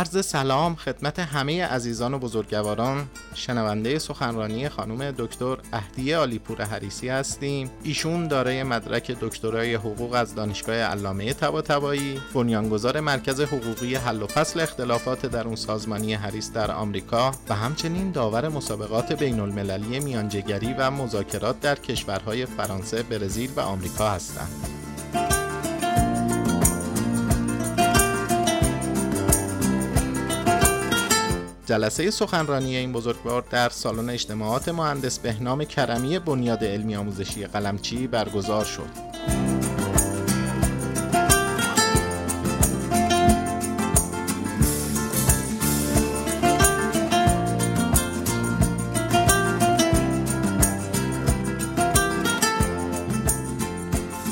عرض سلام خدمت همه عزیزان و بزرگواران شنونده سخنرانی خانم دکتر اهدیه آلیپور حریسی هستیم ایشون دارای مدرک دکترای حقوق از دانشگاه علامه طباطبایی بنیانگذار مرکز حقوقی حل و فصل اختلافات درون سازمانی حریس در آمریکا و همچنین داور مسابقات بین المللی میانجگری و مذاکرات در کشورهای فرانسه، برزیل و آمریکا هستند. جلسه سخنرانی این بزرگوار در سالن اجتماعات مهندس بهنام کرمی بنیاد علمی آموزشی قلمچی برگزار شد.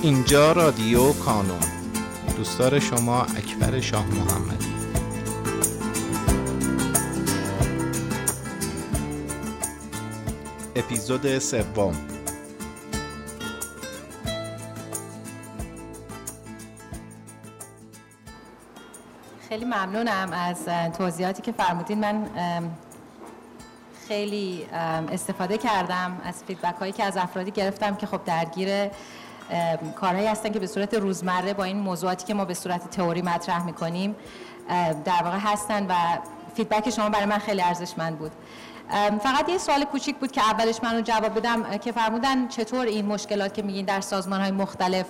اینجا رادیو کانون دوستدار شما اکبر شاه محمدی اپیزود سوم. خیلی ممنونم از توضیحاتی که فرمودین. من خیلی استفاده کردم از فیدبک هایی که از افرادی گرفتم که خب درگیر کارهایی هستن که به صورت روزمره با این موضوعاتی که ما به صورت تئوری مطرح می‌کنیم در واقع هستن و فیدبک شما برای من خیلی ارزشمند بود. فقط یه سوال کوچیک بود که اولش من رو جواب بدم که فرمودن چطور این مشکلات که میگین در سازمان های مختلف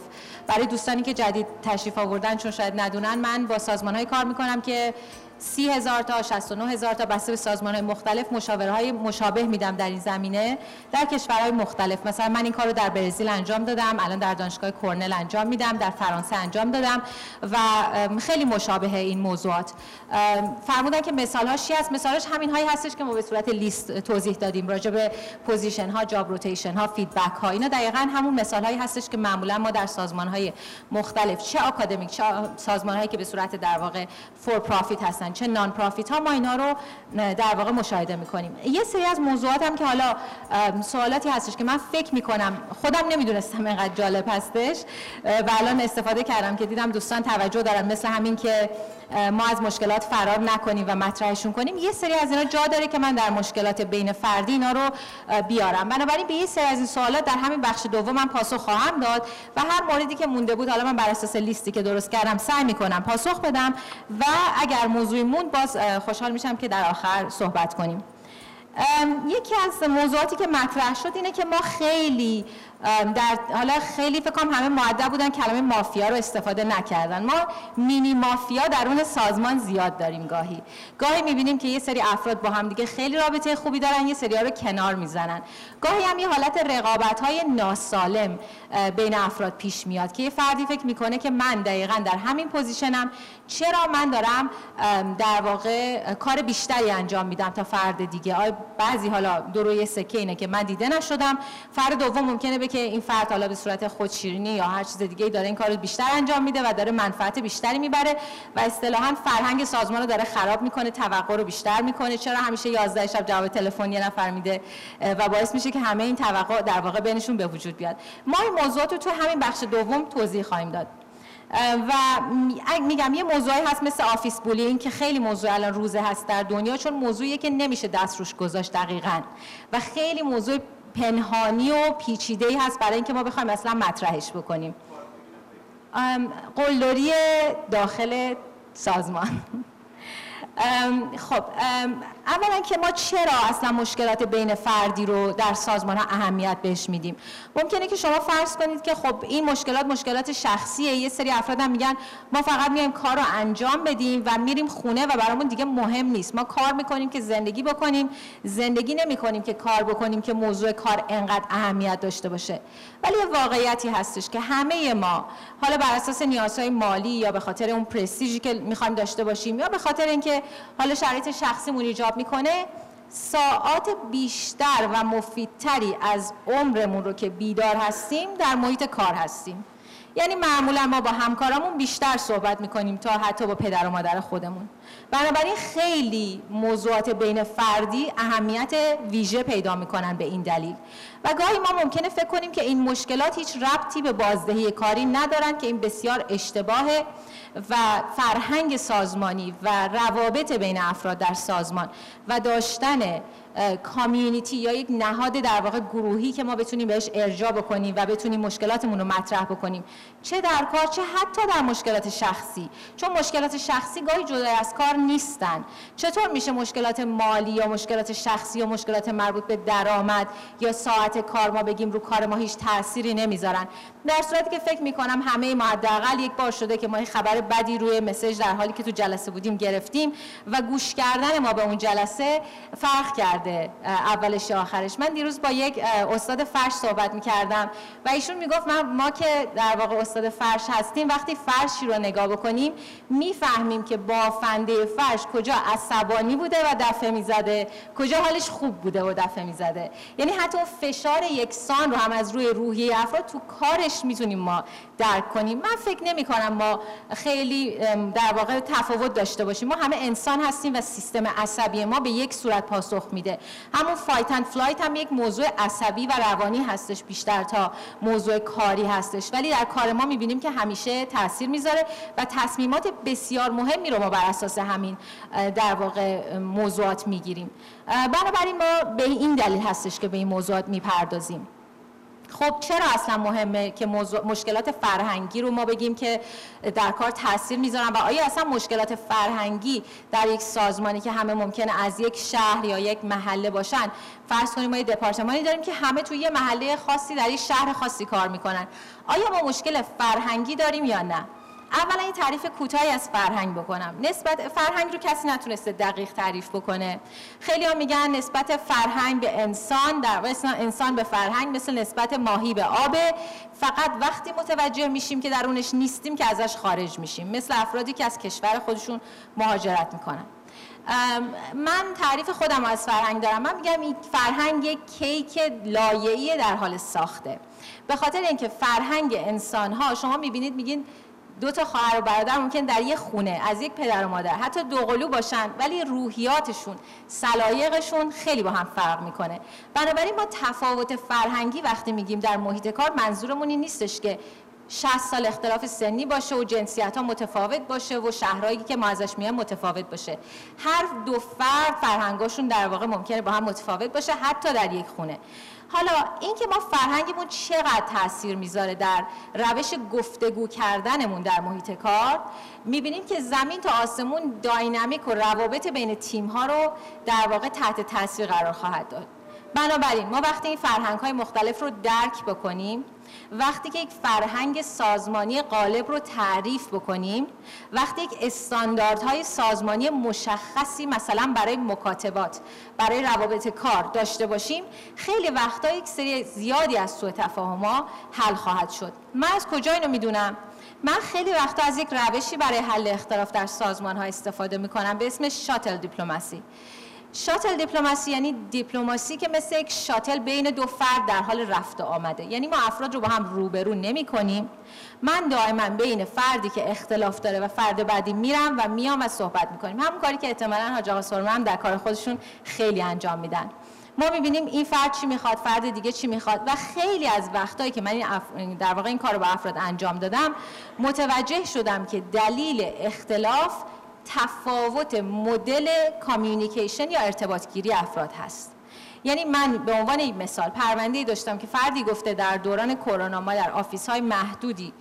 برای دوستانی که جدید تشریف آوردن چون شاید ندونن من با سازمان های کار می‌کنم که سی هزار تا 69 هزار تا بسته به سازمان های مختلف مشاوره های مشابه میدم در این زمینه. در کشورهای مختلف مثلا من این کار رو در برزیل انجام دادم الان در دانشگاه کرنل انجام میدم در فرانسه انجام دادم و خیلی مشابه این موضوعات. فرمودن که مثال هاش هست؟ مثالش همین هایی هستش که ما به صورت لیست توضیح دادیم راجع به position ها job rotation ها feedback ها اینا دقیقا همون مثال هایی هستش که معمولا ما در سازمان های مختلف چه آکادمیک چه سازمان هایی که به صورت در واقع for profit هستن چه non-profit ها ما اینا رو در واقع مشاهده می‌کنیم. یه سری از موضوعات هم که حالا سوالاتی هستش که من فکر می‌کنم خودم نمی‌دونستم اینقدر جالب هستش و الان استفاده کردم که دیدم دوستان توجه دارن مثل همین که ما از مشکلات فرار نکنیم و مطرحشون کنیم. یه سری از اینا جا داره که من در مشکلات بین فردی اینا رو بیارم. بنابراین به یه سری از این سوالات در همین بخش دوم من پاسخ خواهم داد و هر موردی که مونده بود حالا من بر اساس لیستی که درست کردم سعی می‌کنم پاسخ بدم و اگر موضوعی موند باز خوشحال میشم که در آخر صحبت کنیم. یکی از موضوعاتی که مطرح شد اینه که ما خیلی در حالا خیلی فکر کنم همه معدب بودن کلمه مافیا رو استفاده نکردن. ما مینی مافیا درون سازمان زیاد داریم گاهی. گاهی می‌بینیم که یه سری افراد با هم دیگه خیلی رابطه خوبی دارن یه سری ها رو کنار می‌زنن. گاهی هم یه حالت رقابت های ناسالم بین افراد پیش میاد که یه فردی فکر می‌کنه که من دقیقا در همین پوزیشنم. چرا من دارم در واقع کار بیشتری انجام میدم تا فرد دیگه؟ بعضی حالا دو روی سکه اینه که من دیده نشدم. فرد دوم ممکنه که این فرد حالا به صورت خودشیرینی یا هر چیز دیگه داره این کار بیشتر انجام میده و داره منفعت بیشتری می‌بره و اصطلاحا فرهنگ سازمان رو داره خراب می‌کنه توقع رو بیشتر می‌کنه. چرا همیشه 11 شب جواب تلفن یه نفر میده؟ و باعث میشه که همه این توقع در واقع بینشون به وجود بیاد. ما این موضوعات رو تو همین بخش دوم توضیح خواهیم داد. و میگم یه موضوعی هست مثل office bullying که خیلی موضوع الان روزه هست در دنیا چون موضوعیه که نمیشه دست روش گذاشت دقیقا. و خیلی موضوع پنهانی و پیچیده ای هست برای اینکه ما بخوایم اصلا مطرحش بکنیم. قلدری داخل سازمان. خب اولا که ما چرا اصلا مشکلات بین فردی رو در سازمان ها اهمیت بهش میدیم؟ ممکنه که شما فرض کنید که خب این مشکلات مشکلات شخصیه. یه سری افراد هم میگن ما فقط میایم کار رو انجام بدیم و میریم خونه و برامون دیگه مهم نیست. ما کار می‌کنیم که زندگی بکنیم. زندگی نمی‌کنیم که کار بکنیم که موضوع کار انقدر اهمیت داشته باشه. ولی واقعیتی هستش که همه ما حالا بر اساس نیازهای مالی یا به خاطر اون پرستیژی که می‌خوایم داشته باشیم یا به خاطر اینکه حالا شرایط شخصیمون ایجاب می‌کنه ساعات بیشتر و مفیدتری از عمرمون رو که بیدار هستیم در محیط کار هستیم. یعنی معمولا ما با همکارامون بیشتر صحبت می‌کنیم تا حتی با پدر و مادر خودمون. بنابراین خیلی موضوعات بین فردی اهمیت ویژه پیدا می‌کنن به این دلیل. و گاهی ما ممکنه فکر کنیم که این مشکلات هیچ ربطی به بازدهی کاری ندارن که این بسیار اشتباهه و فرهنگ سازمانی و روابط بین افراد در سازمان و داشتن کامیونیتی یا یک نهاد در واقع گروهی که ما بتونیم بهش ارجاع بکنیم و بتونیم مشکلاتمون رو مطرح بکنیم چه در کار چه حتی در مشکلات شخصی. چون مشکلات شخصی گاهی جدا از کار نیستن. چطور میشه مشکلات مالی یا مشکلات شخصی یا مشکلات مربوط به درآمد یا ساعت کار ما بگیم رو کار ما هیچ تأثیری نمی‌ذارن. در صورتی که فکر می‌کنم همه ما حداقل یک بار شده که ما خبر بدی روی مسیج در حالی که تو جلسه بودیم گرفتیم و گوش کردن ما به اون جلسه فرق کرده اولش آخرش. من دیروز با یک استاد فرش صحبت می‌کردم و ایشون می‌گفت ما, ما که در واقع استاد فرش هستیم وقتی فرشی رو نگاه بکنیم می‌فهمیم که بافنده فرش کجا عصبانی بوده و دفعه می‌زده کجا حالش خوب بوده و دفعه می‌زده. یعنی حتی فشار یکسان رو هم از روی روحیه افراد تو کارش می‌تونیم ما درک کنیم. من فکر نمی کنم ما خیلی در واقع تفاوت داشته باشیم. ما همه انسان هستیم و سیستم عصبی ما به یک صورت پاسخ میده. همون fight and flight هم یک موضوع عصبی و روانی هستش بیشتر تا موضوع کاری هستش. ولی در کار ما می‌بینیم که همیشه تاثیر می‌ذاره و تصمیمات بسیار مهمی رو ما بر اساس همین در واقع موضوعات می‌گیریم. بنابراین ما به این دلیل هستش که به این موضوعات می‌پردازیم. خب چرا اصلا مهمه که مشکلات فرهنگی رو ما بگیم که در کار تاثیر می‌ذارن و آیا اصلا مشکلات فرهنگی در یک سازمانی که همه ممکنه از یک شهر یا یک محله باشن؟ فرض کنیم ما یه دپارتمانی داریم که همه توی یه محله خاصی در یک شهر خاصی کار می‌کنن. آیا ما مشکل فرهنگی داریم یا نه؟ اولا این تعریف کوتاهی از فرهنگ بکنم. نسبت فرهنگ رو کسی نتونسته دقیق تعریف بکنه. خیلی ها میگن نسبت فرهنگ به انسان در انسان به فرهنگ مثل نسبت ماهی به آب. فقط وقتی متوجه میشیم که درونش نیستیم که ازش خارج میشیم. مثل افرادی که از کشور خودشون مهاجرت می‌کنن. من تعریف خودم از فرهنگ دارم. من میگم این فرهنگ یک کیک لایه‌ای در حال ساخته. به خاطر اینکه فرهنگ انسان ها شما می‌بینید میگین دو تا خواهر و برادر ممکن در یک خونه از یک پدر و مادر حتی دوقلو باشن ولی روحیاتشون سلایقشون خیلی با هم فرق می‌کنه. بنابراین ما تفاوت فرهنگی وقتی میگیم در محیط کار منظورمون این نیستش که 60 سال اختلاف سنی باشه و جنسیت ها متفاوت باشه و شهرهایی که ما ازش میان متفاوت باشه. هر دو فرد فرهنگاشون در واقع ممکنه با هم متفاوت باشه حتی در یک خونه. حالا اینکه ما فرهنگمون چقدر تاثیر می‌ذاره در روش گفتگو کردنمون در محیط کار می‌بینیم که زمین تا آسمون داینامیک و روابط بین تیم ها رو در واقع تحت تاثیر قرار خواهد داد. بنابراین ما وقتی این فرهنگ های مختلف رو درک بکنیم وقتی که یک فرهنگ سازمانی غالب رو تعریف بکنیم وقتی یک استانداردهای سازمانی مشخصی مثلا برای مکاتبات برای روابط کار داشته باشیم خیلی وقتا یک سری زیادی از سوء تفاهم حل خواهد شد. من از کجا اینو می‌دونم؟ من خیلی وقتا از یک روشی برای حل اختلاف در سازمان ها استفاده می‌کنم به اسم شاتل دیپلماسی شاتل دیپلماسی یعنی دیپلماسی که مثل یک شاتل بین دو فرد در حال رفت آمده. یعنی ما افراد رو با هم روبرو نمی کنیم. من دائما بین فردی که اختلاف داره و فرد بعدی میرم و میام و صحبت می‌کنیم. همون کاری که احتمالا حاج آقا هم در کار خودشون خیلی انجام میدن. ما می‌بینیم این فرد چی می‌خواد فرد دیگه چی می‌خواد و خیلی از وقتایی که من این در واقع این کار رو با افراد انجام دادم متوجه شدم که دلیل اختلاف تفاوت مدل communication یا ارتباطگیری افراد هست. یعنی من به عنوان این مثال پرونده داشتم که فردی گفته در دوران کرونا ما در office های محدودی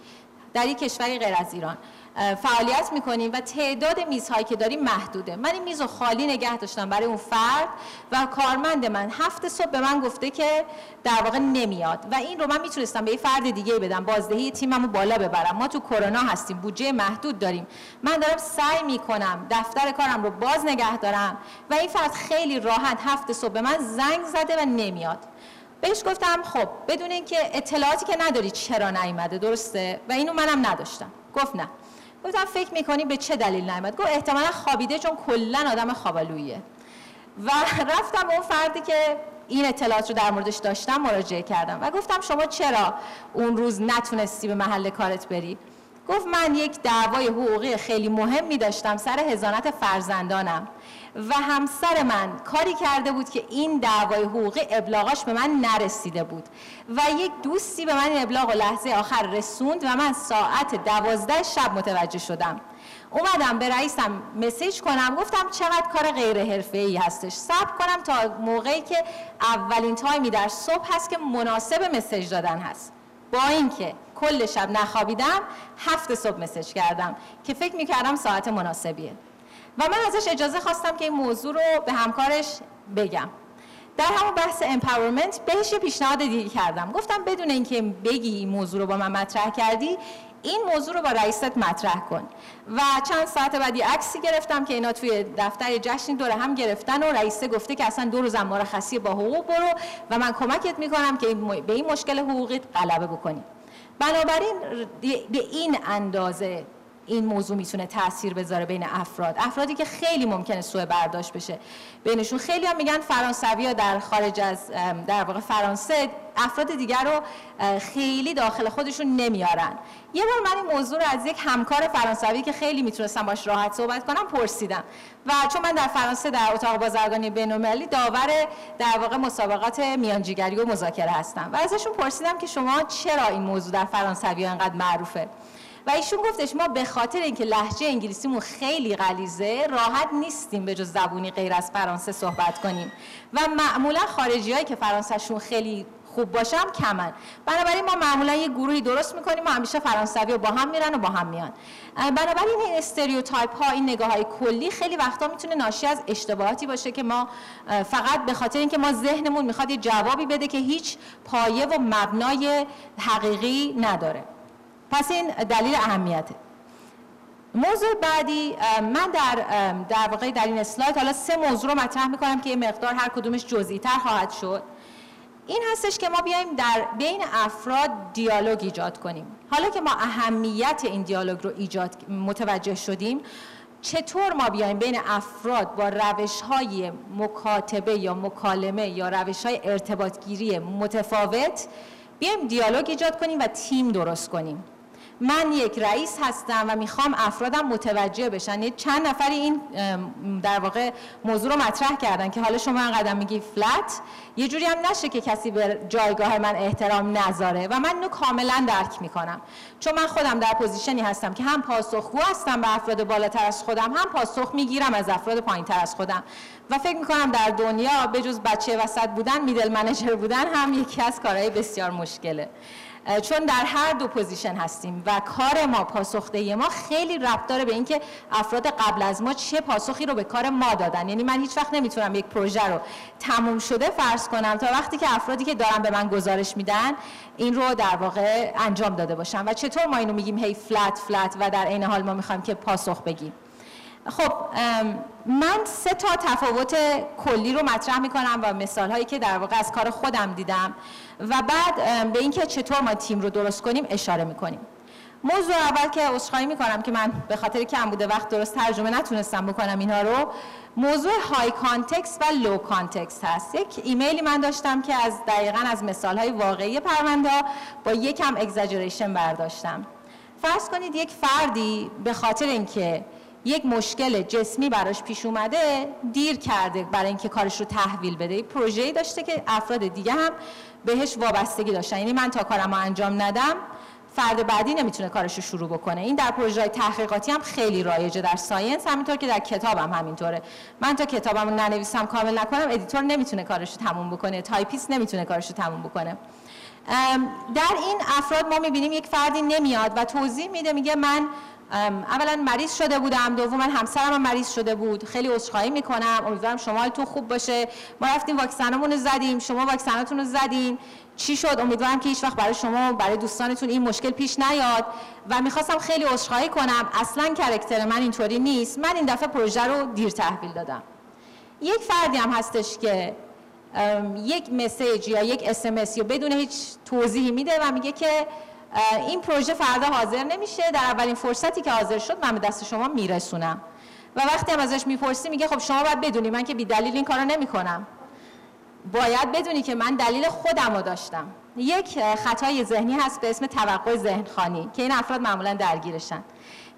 در یک کشوری غیر از ایران فعالیت می‌کنیم و تعداد میزهایی که داریم محدوده. من این میز خالی نگه داشتم برای اون فرد و کارمند من. هفت صبح به من گفته که در واقع نمیاد و این رو من می‌تونستم به یه فرد دیگه بدم. بازدهی تیممو بالا ببرم. ما تو کرونا هستیم بودجه محدود داریم. من دارم سعی می‌کنم دفتر کارم رو باز نگه دارم و این فرد خیلی راحت هفت صبح به من زنگ زده و نمیاد. بهش گفتم خب بدون اینکه اطلاعاتی که نداری چرا نیومده درسته؟ و اینو منم نداشتم. گفت نه. گفتم فکر می‌کنی به چه دلیل نیومد؟ گفت احتمالا خوابیده چون کلا آدم خوابالویه و رفتم اون فردی که این اطلاعات رو در موردش داشتم مراجعه کردم. و گفتم شما چرا اون روز نتونستی به محل کارت بری؟ گفت من یک دعوای حقوقی خیلی مهمی داشتم سر هزانت فرزندانم و همسر من کاری کرده بود که این دعوای حقوقی ابلاغاش به من نرسیده بود و یک دوستی به من ابلاغ و لحظه آخر رسوند و من ساعت دوازده شب متوجه شدم. اومدم به رئیسم message کنم گفتم چقدر کار غیرحرفه‌ای هستش. صبر کنم تا موقعی که اولین time ی در صبح هست که مناسب message دادن هست. با اینکه کل شب نخوابیدم هفت صبح message کردم که فکر می‌کردم ساعت مناسبیه. و من ازش اجازه خواستم که این موضوع رو به همکارش بگم. در همون بحث empowerment بهش پیشنهاد دیگه کردم. گفتم بدون اینکه بگی این موضوع رو با من مطرح کردی این موضوع رو با رئیست مطرح کن. و چند ساعت بعدی عکسی گرفتم که اینا توی دفتر جشن دور هم گرفتن و رئیسه گفته که اصلا دو روز مرخصی با حقوق برو و من کمکت می‌کنم که به این مشکل حقوقی غلبه بکنی. بنابراین به این اندازه این موضوع می‌تونه تاثیر بذاره بین افراد. افرادی که خیلی ممکنه سوء برداشت بشه بینشون. خیلی هم میگن فرانسوی ها در خارج از در واقع فرانسه افراد دیگر رو خیلی داخل خودشون نمیارن. یه بار من این موضوع رو از یک همکار فرانسوی که خیلی می‌تونستم باش راحت صحبت کنم پرسیدم. و چون من در فرانسه در اتاق بازرگانی بین‌المللی داور در واقع مسابقات میانجیگری و مذاکره هستم. و ازشون پرسیدم که شما چرا این موضوع در فرانسوی انقدر معروفه؟ و ایشون گفتش ما به خاطر اینکه لحجه انگلیسیمون خیلی غلیظه راحت نیستیم به جز زبونی غیر از فرانسه صحبت کنیم. و معمولا خارجی هایی که فرانسهشون خیلی خوب باشم کمن. بنابراین ما معمولا یه گروهی درست می‌کنیم ما همیشه فرانسوی و با هم میرن و با هم میان. بنابراین این استریوتایپ ها این نگاه های کلی خیلی وقتا می‌تونه ناشی از اشتباهاتی باشه که ما فقط به خاطر اینکه ما ذهنمون می‌خواد یه جوابی بده که هیچ پایه و مبنای حقیقی نداره. پس این دلیل اهمیته. موضوع بعدی من در در واقع در این اسلاید حالا سه موضوع رو مطرح می‌کنم که یه مقدار هر کدومش جزئی تر خواهد شد. این هستش که ما بیایم در بین افراد دیالوگ ایجاد کنیم. حالا که ما اهمیت این دیالوگ رو ایجاد متوجه شدیم چطور ما بیایم بین افراد با روش های مکاتبه یا مکالمه یا روش های ارتباطگیری متفاوت بیایم دیالوگ ایجاد کنیم و تیم درست کنیم؟ من یک رئیس هستم و می‌خوام افرادم متوجه بشن. یعنی چند نفری این در واقع موضوع رو مطرح کردن که حالا شما قدم میگی flat یه جوری هم نشه که کسی به جایگاه من احترام نذاره و من اینو کاملا درک می‌کنم. چون من خودم در position ی هستم که هم پاسخگو هستم به افراد بالاتر از خودم هم پاسخ می‌گیرم از افراد پایینتر از خودم. و فکر می‌کنم در دنیا به جز بچه وسط بودن middle manager بودن هم یکی از کارهای بسیار مشکله. چون در هر دو position هستیم و کار ما پاسخده ما خیلی ربط داره به اینکه افراد قبل از ما چه پاسخی رو به کار ما دادن. یعنی من هیچ وقت نمی‌تونم یک پروژه رو تموم شده فرض کنم تا وقتی که افرادی که دارن به من گزارش میدن این رو در واقع انجام داده باشم. و چطور ما اینو میگیم هی flat flat و در عین حال ما می‌خوایم که پاسخ بگیم. خب من سه تا تفاوت کلی رو مطرح می‌کنم و مثال هایی که در واقع از کار خودم دیدم و بعد به اینکه چطور ما تیم رو درست کنیم اشاره می‌کنیم. موضوع اول که عذرخواهی می‌کنم که من به خاطر کمبود وقت درست ترجمه نتونستم بکنم اینها رو موضوع high context و low context هست. یک ایمیلی من داشتم که از دقیقا از مثال های واقعی پرونده با یکم exaggeration برداشتم. فرض کنید یک فردی به خاطر اینکه یک مشکل جسمی براش پیش اومده دیر کرده برای اینکه کارش رو تحویل بده. پروژه‌ای داشته که افراد دیگه هم بهش وابستگی داشتن. یعنی من تا کارم رو انجام ندم فرد بعدی نمی‌تونه کارش رو شروع بکنه. این در پروژه تحقیقاتی هم خیلی رایجه. در science همینطور که در کتابم هم همینطوره. من تا کتابم رو ننویسم کامل نکنم editor نمی‌تونه کارش رو تموم بکنه. تایپیست نمی‌تونه کارش رو تموم بکنه. در این افراد ما می‌بینیم یک فردی نمیاد و توضیح میده میگه من اولا مریض شده بودم دوما همسرم هم مریض شده بود. خیلی عذرخواهی می‌کنم. امیدوارم شما تو خوب باشه. ما رفتیم واکسنمون رو زدیم. شما واکسناتون رو زدین. چی شد؟ امیدوارم که هیچ وقت برای شما برای دوستانتون این مشکل پیش نیاد. و می‌خواستم خیلی عذرخواهی کنم. اصلا کرکتر من اینطوری نیست. من این دفعه پروژه رو دیر تحویل دادم. یک فردی هم هستش که یک مسیج یا یک یا بدون هیچ توضیحی میده و میگه که این پروژه فردا حاضر نمیشه. در اولین فرصتی که حاضر شد من به دست شما میرسونم. و وقتی هم ازش می‌پرسی میگه خب شما باید بدونی من که بی دلیل این کارو نمی‌کنم. باید بدونی که من دلیل خودم رو داشتم. یک خطای ذهنی هست به اسم توقع ذهن خانی که این افراد معمولا درگیرشن.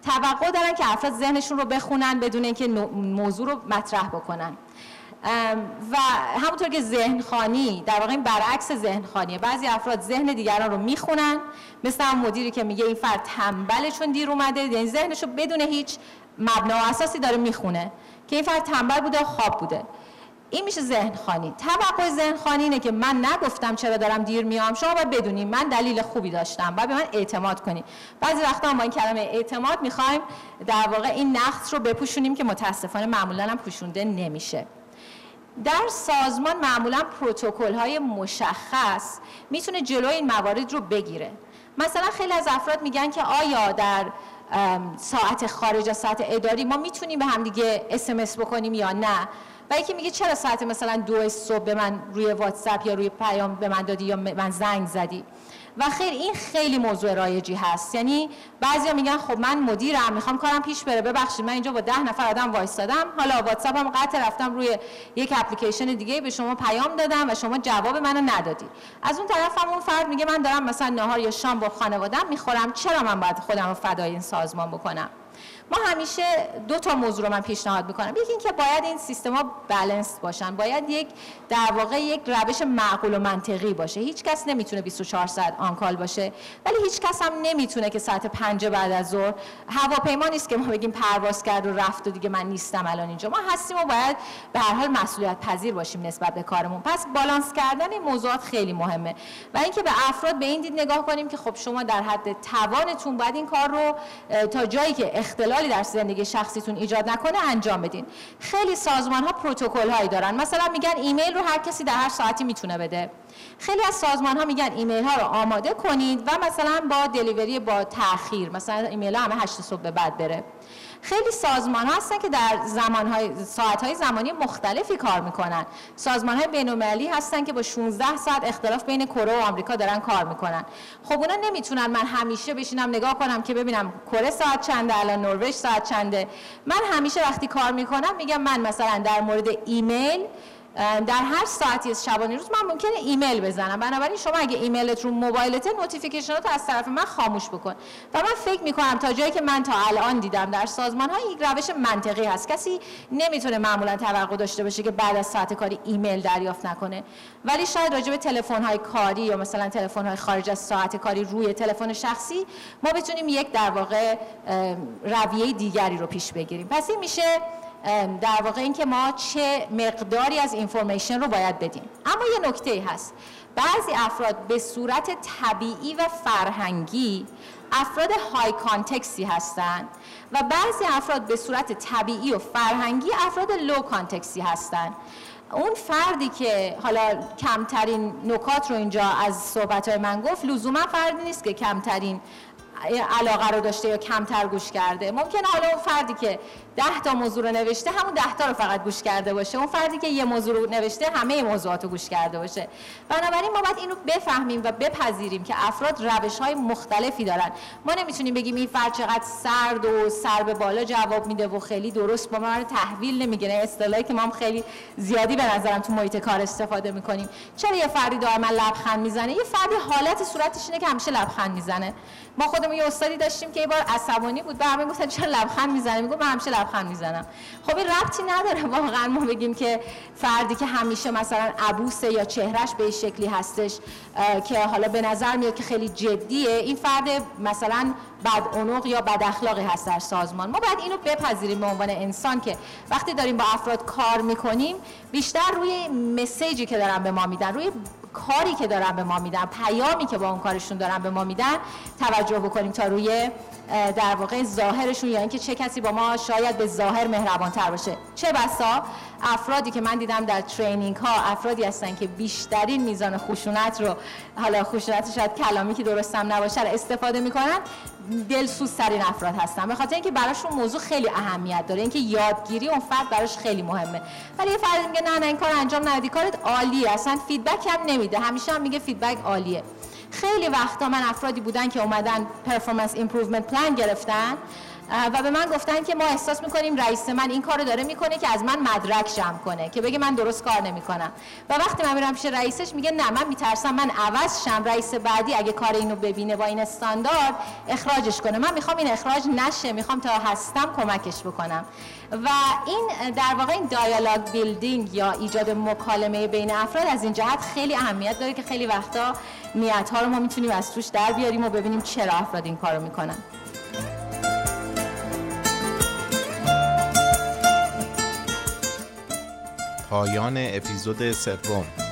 توقع دارن که افراد ذهنشون رو بخونن بدون اینکه موضوع رو مطرح بکنن. و همونطور که ذهن خانی در واقع این برعکس ذهن خانیه بعضی افراد ذهن دیگران رو می‌خونن مثل هم مدیری که میگه این فرد تنبله چون دیر اومده یعنی ذهنش رو بدون هیچ مبنا و اساسی داره می‌خونه که این فرد تنبل بوده و خواب بوده. این میشه ذهن خانی توقع ذهن خانی اینه که من نگفتم چرا دارم دیر میام شما باید بدونیم من دلیل خوبی داشتم باید به من اعتماد کنید بعضی وقتا ما این کلمه اعتماد می‌خوایم در واقع این نقص رو بپوشونیم که متاسفانه معمولا هم پوشونده نمیشه. در سازمان معمولا پروتکل های مشخص می‌تونه جلوی این موارد رو بگیره. مثلا خیلی از افراد میگن که آیا در ساعت خارج از ساعت اداری ما می‌تونیم به هم دیگه اسمس بکنیم یا نه؟ و یکی میگه چرا ساعت مثلا دو صبح به من روی واتساپ یا روی پیام به من دادی یا من زنگ زدی؟ و خیر این خیلی موضوع رایجی هست. یعنی بعضیا میگن خب من مدیرم می‌خوام کارم پیش بره. ببخشید من اینجا با ده نفر آدم وایستادم. حالا واتساپم قطع رفتم روی یک اپلیکیشن دیگه به شما پیام دادم و شما جواب منو ندادی از اون طرف هم اون فرد میگه من دارم مثلا نهار یا شام با خانوادم می‌خورم. چرا من باید خودم رو فدای این سازمان بکنم؟ ما همیشه دو تا موضوع رو من پیشنهاد می‌کنم. یکی اینکه باید این سیستما بالانس باشن. باید یک در واقع یک روش معقول و منطقی باشه. هیچ کس نمی‌تونه 24 ساعت آنکال باشه. ولی هیچ کس هم نمی‌تونه که ساعت 5 بعد از ظهر هواپیما نیست که ما بگیم پرواز کرد و رفت و دیگه من نیستم الان اینجا. ما هستیم و باید به هر حال مسئولیت پذیر باشیم نسبت به کارمون. پس بالانس کردن این موضوعات خیلی مهمه. و اینکه به افراد به این دید نگاه کنیم که خب شما در حد توانتون باید این کار رو تا جایی که اختلاف اشکالی در زندگی شخصیتون ایجاد نکنه انجام بدین. خیلی سازمان ها پروتکل هایی دارن. مثلا میگن ایمیل رو هر کسی در هر ساعتی می‌تونه بده. خیلی از سازمان ها میگن ایمیل ها رو آماده کنید و مثلا با delivery با تاخیر مثلا ایمیل ها همه 8 صبح به بعد بره. خیلی سازمان ها هستن که در زمان های ساعت های زمانی مختلفی کار می‌کنن. سازمان های بین‌المللی هستن که با 16 ساعت اختلاف بین کره و آمریکا دارن کار می‌کنن. خب اونا نمی‌تونن من همیشه بشینم نگاه کنم که ببینم کره ساعت چنده الان نروژ ساعت چنده. من همیشه وقتی کار می‌کنم میگم من مثلا در مورد ایمیل در هر ساعتی از شبانه روز من ممکنه ایمیل بزنم. بنابراین شما اگه ایمیلت رو موبایلت notification ات از طرف من خاموش بکن. و من فکر می‌کنم تا جایی که من تا الان دیدم در سازمان ها یک روش منطقی هست. کسی نمی‌تونه معمولا توقع داشته باشه که بعد از ساعت کاری ایمیل دریافت نکنه. ولی شاید راجع به تلفن های کاری یا مثلا تلفن های خارج از ساعت کاری روی تلفن شخصی ما بتونیم یک در واقع رویه دیگری رو پیش بگیریم. پس این میشه در واقع اینکه ما چه مقداری از اینفورمیشن رو باید بدیم. اما یه نکته هست. بعضی افراد به صورت طبیعی و فرهنگی افراد های کانتکسی هستند و بعضی افراد به صورت طبیعی و فرهنگی افراد لو کانتکسی هستند اون فردی که حالا کمترین نکات رو اینجا از صحبت های من گفت لزوما فردی نیست که کمترین علاقه رو داشته یا کمتر گوش کرده. ممکنه حالا اون فردی که ده تا موضوع رو نوشته همون ده تا رو فقط گوش کرده باشه. اون فردی که یه موضوع رو نوشته همه موضوعات رو گوش کرده باشه. بنابراین ما باید اینو بفهمیم و بپذیریم که افراد روش های مختلفی دارن. ما نمی‌تونیم بگیم این فرد چقدر سرد و سر به بالا جواب میده و خیلی درست با ما تحویل نمی‌گیره. اصطلاحی که ما هم خیلی زیادی به نظرم تو محیط کار استفاده می‌کنیم. چرا یه فردی دائما لبخند می‌زنه؟ یه فردی حالت صورتش اینه که همیشه لبخند می‌زنه. ما خودمون یه استادی داشتیم که یه بار عصبانی بود. به همه گفتن چرا لبخند می‌زنه میگه من همیشه لبخند می‌زنم. خب این ربطی نداره. واقعا ما بگیم که فردی که همیشه مثلا عبوسه یا چهرش به شکلی هستش که حالا به نظر میاد که خیلی جدیه این فرد مثلا بد یا بد اخلاقی هست در سازمان. ما باید اینو بپذیریم به عنوان انسان که وقتی داریم با افراد کار می‌کنیم بیشتر روی مسیجی که دارن به ما میدن روی کاری که دارن به ما میدن پیامی که با اون کارشون دارن به ما میدن توجه بکنیم تا روی در واقع ظاهرشون یا اینکه چه کسی با ما شاید به ظاهر مهربان تر باشه. چه بسا؟ افرادی که من دیدم در training ها افرادی هستن که بیشترین میزان خشونت رو حالا خشونت شاید کلامی که درستم نباشه استفاده می‌کنن دلسوزترین افراد هستن. به خاطر اینکه براشون موضوع خیلی اهمیت داره اینکه یادگیری اون فرد براش خیلی مهمه. ولی یه فرد میگه نه نه این کار انجام ندی کارت عالیه اصلا feedback هم نمیده. همیشه هم میگه feedback عالیه. خیلی وقتا من افرادی بودن که اومدن performance improvement plan گرفتن و به من گفتن که ما احساس می‌کنیم رئیس من این کارو داره می‌کنه که از من مدرک جمع کنه که بگه من درست کار نمی‌کنم. و وقتی من میرم پیش رئیسش میگه نه من میترسم من عوض شم رئیس بعدی اگه کار اینو ببینه با این استاندارد اخراجش کنه. من می‌خوام این اخراج نشه می‌خوام تا هستم کمکش بکنم. و این در واقع این دایالوگ بیلدینگ یا ایجاد مکالمه بین افراد از این جهت خیلی اهمیت داره که خیلی وقتا نیت ها رو ما می‌تونیم از توش در بیاریم و ببینیم چرا افراد این کارو می‌کنن. پایان اپیزود سوم.